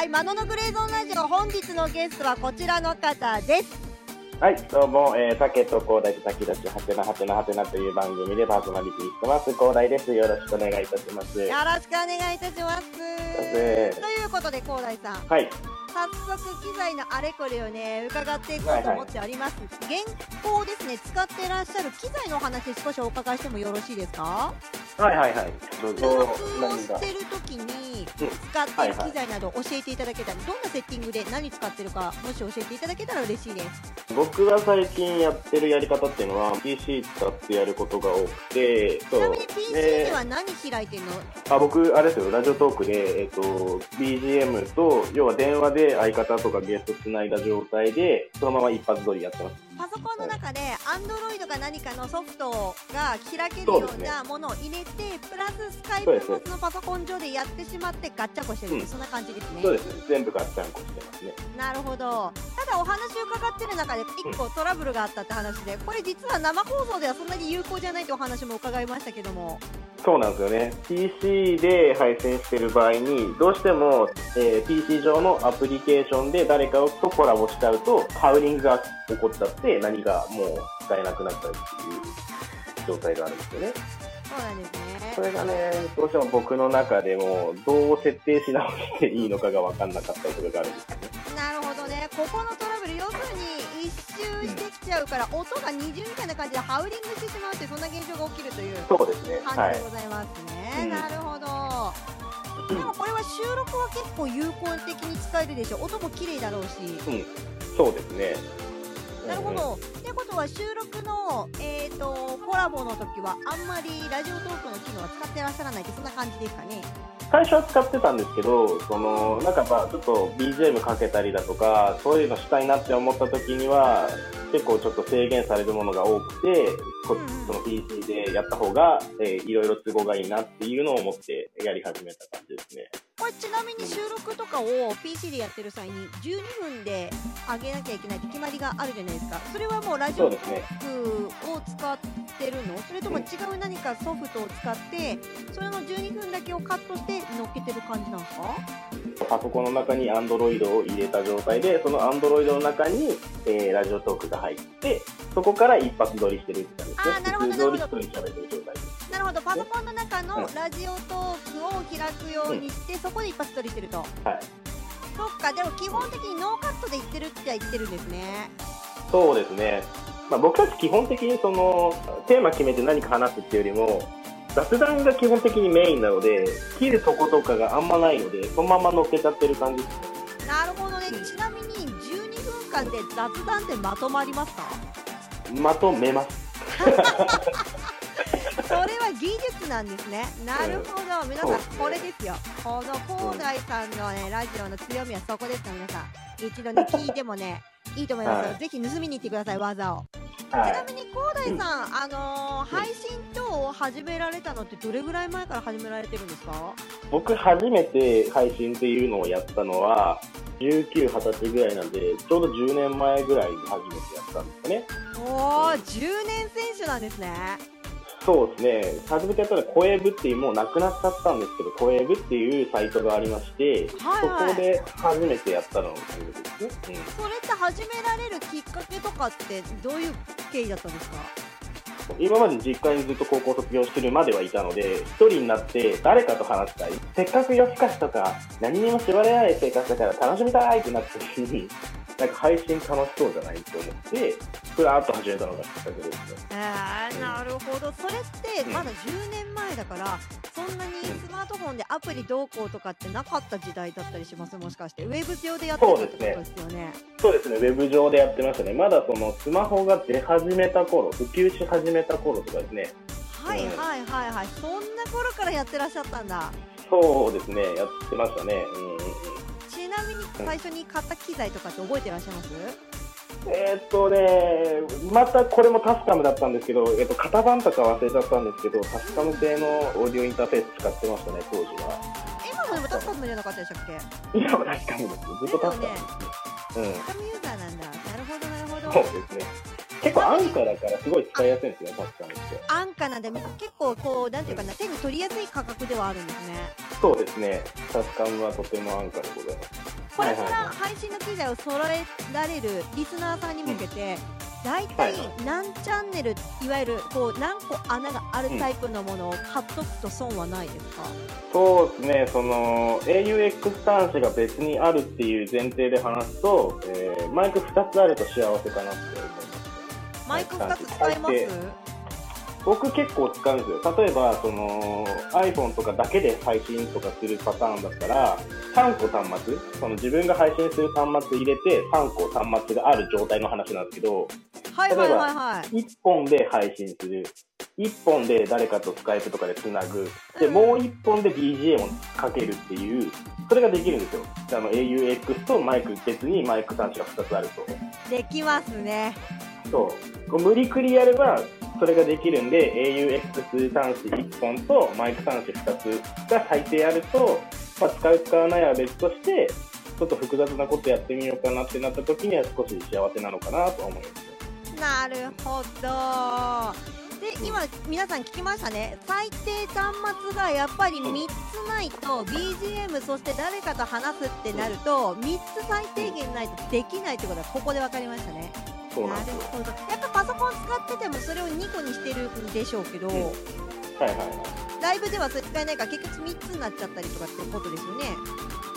はい、マノのグレーゾーンラジオ、本日のゲストはこちらの方です。はい、どうも、えー、竹と広大と滝立ち、はてなはてなはてなという番組でパーソナリティしてます、広大です。よろしくお願いいたします。よろしくお願いいたします。ぜということで、広大さん、はい、早速機材のあれこれをね、伺っていこうと思っております。現行ですね、使ってらっしゃる機材のお話少しお伺いしてもよろしいですか？はい、はい、はい。どう収ぞ録、を何が。してる時にうん使っている機材など教えていただけたら、どんなセッティングで何使ってるか、もし教えていただけたら嬉しいです。僕が最近やってるやり方っていうのは、PC 使ってやることが多くて、ちなみに PC では何開いてんの、あ僕、あれですよ、ラジオトークで、えっ、と、BGM と、要は電話で相方とかゲストつないだ状態で、そのまま一発撮りやってます。パソコンの中で Android か何かのソフトが開けるようなものを入れて、プラススカイプそうですもそのパソコン上でやってしまってガッチャコしてる、うん。そんな感じですね。そうですね、全部ガッチャンコしてますね。なるほど。ただお話を伺ってる中で1個トラブルがあったって話でこれ実は生放送ではそんなに有効じゃないってお話も伺いましたけども。そうなんですよね。PC で配信してる場合に、どうしても、えー PC 上のアプリケーションで誰かとコラボしちゃうと、ハウリングが起こっちゃって、何がもう使えなくなっちゃうっていう状態があるんですよね。そうなんですねそれがね、どうしても僕の中でも、どう設定し直していいのかが分かんなかったりとかがあるんですよね。なるほどねここのトラブル要するに一周してきちゃうから音が二重みたいな感じでハウリングしてしまうってそんな現象が起きるというそうですね。はい感じで。ございますね、うんなるほどでもこれは収録は結構有効的に使えるでしょ音も綺麗だろうしうん。そうですね。なるほど。ってことは収録の、えー、とコラボの時はあんまりラジオトークの機能は使ってらっしゃらないってそんな感じですかね？最初は使ってたんですけど、その、なんかまあ、ちょっと BGM かけたりだとか、そういうのしたいなって思った時には、結構ちょっと制限されるものが多くて、その PC でやった方が、えーいろいろ都合がいいなっていうのを思ってやり始めた感じですね。これちなみに収録とかを PC でやってる際に12分で上げなきゃいけないって決まりがあるじゃないですか。それはもうラジオトー。クを使ってるの？それとも違う何かソフトを使ってそれの12分だけをカットして乗っけてる感じなんですか？パソコンの中に Android を入れた状態で、その Android の中に、えーラジオトークが入って、そこから一発撮りしてるって感じですね。あーなるほどなるほ一人喋ってる状態るほど。パソコンの中のうん。ラジオトークを開くようにして、そこで一発撮りしてると。はい。そっか。でも基本的にノーカットで言ってるって言ってるんですね。そうですね。まあ、僕たち基本的にそのテーマ決めて何か話すっていうよりも雑談が基本的にメインなので切るとことかがあんまないのでそのまま乗っけちゃってる感じです。ね。なるほどね。うん。ちなみに12分間で雑談ってまとまりますか？まとめます。なんですね。なるほど。皆さんこれですよ。この広大さんのねラジオの強みはそこですから皆さん。一度ね聞いてもねい。いと思いますよ、はいぜひ盗みに行ってください技を。ちは。ないみに広大さん、あのー配信等を始められたのってどれぐらい前から始められてるんですか？僕初めて配信っていうのをやったのは19、20歳ぐらいなんでちょうど10年前ぐらいに初めてやったんですかね。おー10年選手なんですねそうですね。初めてやったらコエブっていうもうなくなっちゃったんですけどコエブっていうサイトがありまして、はいはいそこで初めてやったのですね。うんそれって始められるきっかけとかってどういう経緯だったんですか？今まで実家にずっと高校卒業してるまではいたので、一人になって誰かと話したい。せっかく夜更かしとか何にも縛れない生活だから楽しみたいってなった時に、なんか配信楽しそうじゃないと思って、ふらーっと始めたのがきっかけですね。えー、なるほど。それってうん。まだ10年前だからそんなにスマートフォンでアプリどうこうとかってなかった時代だったりします？もしかして。ウェブ上でやってたってことですよね。そうですね、ウェブ上でやってましたね。まだそのスマホが出始めた頃、普及し始めた頃とかですね。はいはいはいはい。そんな頃からやってらっしゃったんだ。そうですね、やってましたね。うんなみに最初に買った機材とかって覚えてらっしゃいます？えーっとね、またこれもタスカムだったんですけど、えっと、型番とか忘れちゃったんですけど、タスカム製のオーディオインターフェース使ってましたね、当時は。今もでもタスカムじゃなかったでしたっけ？今もタスカムです。ずっとタスカムですね。タスカムユーザーなんだなるほどなるほうん。どそうですね。結構安価だからすごい使いやすいんですよ、タスカムって。安価なんで結構こうなんていうかな手に取りやすい価格ではあるんですねそうですね。タスカムはとても安価でございます。これから配信の機材を揃えられるリスナーさんに向けて、大体何チャンネル、いわゆるこう何個穴があるタイプのものを買っとくと損はないですか、そうですね、その auX 端子が別にあるっていう前提で話すと、えーマイク2つあると幸せかなって思います。マイク2つ使います？僕結構使うんですよ。例えば、その iPhone とかだけで配信とかするパターンだったら、3個端末、その自分が配信する端末入れて3個端末がある状態の話なんですけど、はいはいはいはい。1本で配信する。1本で誰かとスカイプとかでつなぐ。で、うんもう1本で BGM をかけるっていう、それができるんですよ。あの auX とマイク別にマイク端子が2つあると。できますね。そう。こう無理くりやれば、それができるんで、auX 端子1本とマイク端子2つが最低あると、まあ、使う使わないは別として、ちょっと複雑なことやってみようかなってなった時には少し幸せなのかなとは思います。なるほど。で、今、皆さん聞きましたね。最低端末がやっぱり3つないと、BGM、そして誰かと話すってなると、3つ最低限ないとできないってことは、ここで分かりましたね。そうなんですよ。やっぱパソコン使ってても、それを2個にしてるんでしょうけど、うんはいはいはい。ライブではそれ使えないから、結局3つになっちゃったりとかってことですよね。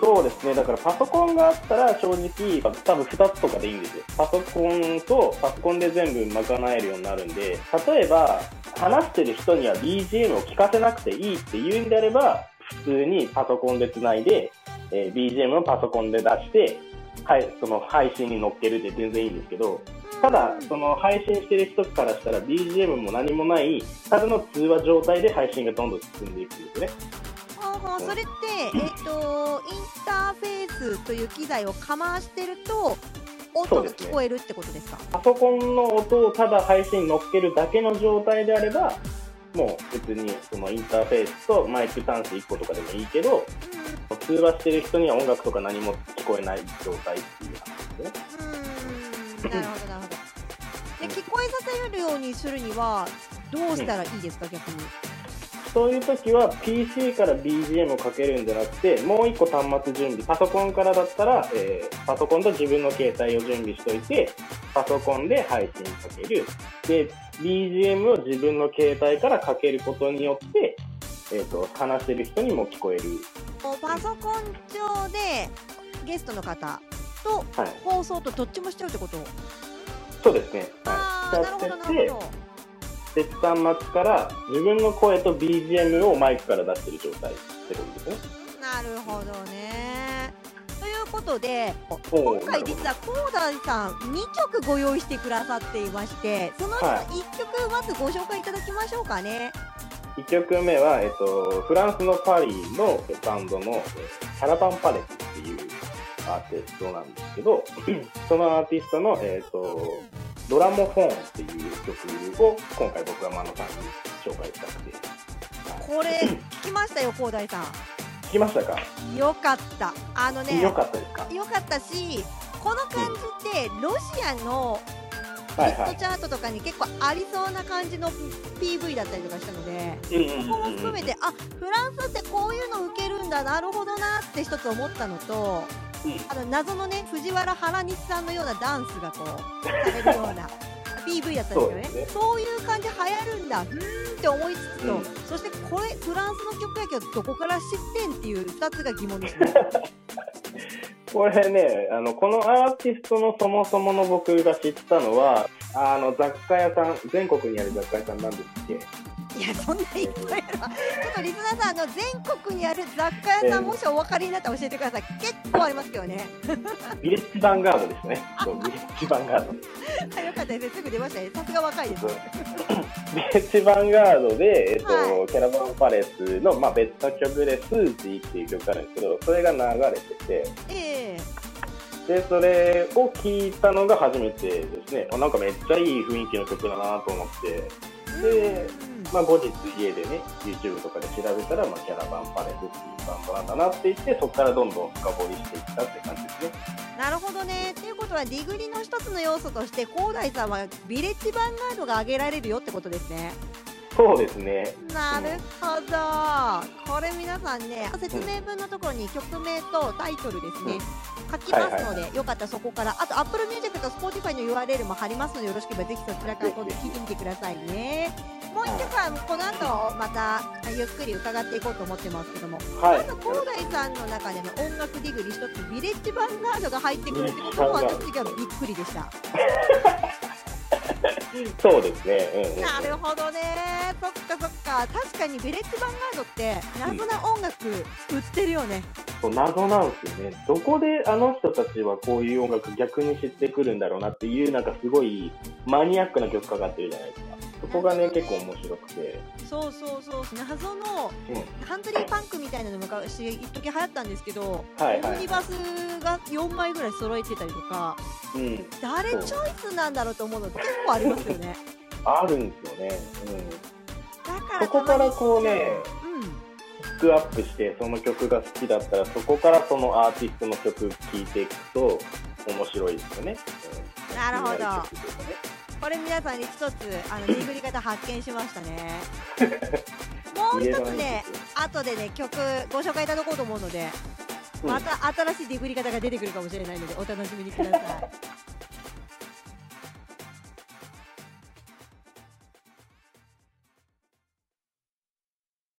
そうですね。だからパソコンがあったら正直、多分2つとかでいいんですよ。パソコンとパソコンで全部賄えるようになるんで、例えば、話してる人には BGM を聞かせなくていいっていうんであれば、普通にパソコンでつないで、えー BGM をパソコンで出して、はい、その配信に乗っけるって全然いいんですけど、ただ、その配信してる人からしたら BGM も何もない、ただの通話状態で配信がどんどん進んでいくんですよね。ほうほうそれって、えっ、と、インターフェースという機材をかましてると、音が聞こえるってことですか？パソコンの音をただ配信に乗っけるだけの状態であれば、もう別にそのインターフェースとマイク端子1個とかでもいいけど、通話してる人には音楽とか何も聞こえない状態っていう話ですね。うーん、なるほど、なるほど。で、聞こえさせるようにするには、どうしたらいいですか、逆に？そういう時は PC から BGM をかけるんじゃなくて、もう1個端末準備、パソコンからだったら、えーパソコンと自分の携帯を準備しておいて、パソコンで配信かける。で、BGM を自分の携帯からかけることによって、えっ、と、話してる人にも聞こえる。パソコン上でゲストの方とはい。放送とどっちもしちゃうってこと？そうですね。はい。なるほど、なやってるほど。別端末から自分の声と BGM をマイクから出してる状態ってことですね。なるほどね。ということで、お今ー回実は広大さん2曲ご用意してくださっていまして、そのうちのはい1曲まずご紹介いただきましょうかね。1曲目は、えっと、フランスのパリのバンドのえキャラバンパレスっていうアーティストなんですけど、そのアーティストの、えっと、ドラモフォンっていう曲を今回僕はマノさんに紹介したくて。これ、聞きましたよ、広大さ聞きましたか、ん。よかった。あのね、よかったですか？よかったし、この感じって、ロシアのヒ。ットチャートとかに結構ありそうな感じの PV だったりとかしたので、うんうんここも含めて、あフランスってこういうの受けるんだ、なるほどなって一つ思ったのと、うんあの謎のね、藤原原西さんのようなダンスがこう、されるような PV だったんですよね。そうですそういう感じ流行るんだ、うーんって思いつつと、うんそしてこれ、フランスの曲やけど、どこから知ってんっていう二つが疑問ですね。これね、あの、このアーティストのそもそもの僕が知ったのは、あの、雑貨屋さん、全国にある雑貨屋さんなんですっけいや、そんないっぱいあるわ。ちょっとリスナーさん、あの、全国にある雑貨屋さん、えーもしお分かりになったら教えてください。結構ありますけどね。ビレッジヴァンガードですね。そう、ビレッジヴァンガード。あよかったですね。すぐ出ましたね。さすが若いです。ビレッジヴァンガードで、えっと、はキャラバンパレスの、まあ、別の曲で、スージーっていう曲あるんですけど、それが流れてて、ええで、それを聞いたのが初めてですね。あなんかめっちゃいい雰囲気の曲だなと思って、でうんまあ、後日家でね、YouTube とかで調べたら、まあ、キャラバンパレスっていうバンドなんだなって言って、そこからどんどん深掘りしていったって感じですね。なるほどね。ということは、ディグリの一つの要素として、広大さんはビレッジヴァンガードが挙げられるよってことですね。そうですね。なるほど。これ皆さんね、説明文のところに曲名とタイトルですね。書きますので、よかったらそこから、あと Apple Music と Spotify の URL も貼りますので、よろしければぜひそちらから今度聞いてみてくださいね。もう一曲はこの後またゆっくり伺っていこうと思ってますけども、はいまず広大さんの中での音楽ディグリ一つヴィレッジヴァンガードが入ってくるってことも私がびっくりでした。そうですね。うんうん、なるほどね。そっかそっか。確かにヴィレッジヴァンガードって謎な音楽売ってるよね。そう謎なんですよね。どこであの人たちはこういう音楽逆に知ってくるんだろうなっていう、なんかすごいマニアックな曲かかってるじゃないですか。そこがね、結構面白くて。そうそうそう。謎のうん。カントリーパンクみたいなの昔一時流行ったんですけど、はいはいオムニバスが4枚ぐらい揃えてたりとか、うん。誰チョイスなんだろうと思うの結構ありますよね。あるんですよね。だかうん。らそこからこうね、うん。ピックアップして、その曲が好きだったら、そこからそのアーティストの曲聴いていくと、面白いですよね。うんなるほどこれ皆さんに一つ、あの、ディグり方発見しましたね。もう一つね、後でね、曲ご紹介いただこうと思うので、うんまた新しいディグり方が出てくるかもしれないので、お楽しみにください。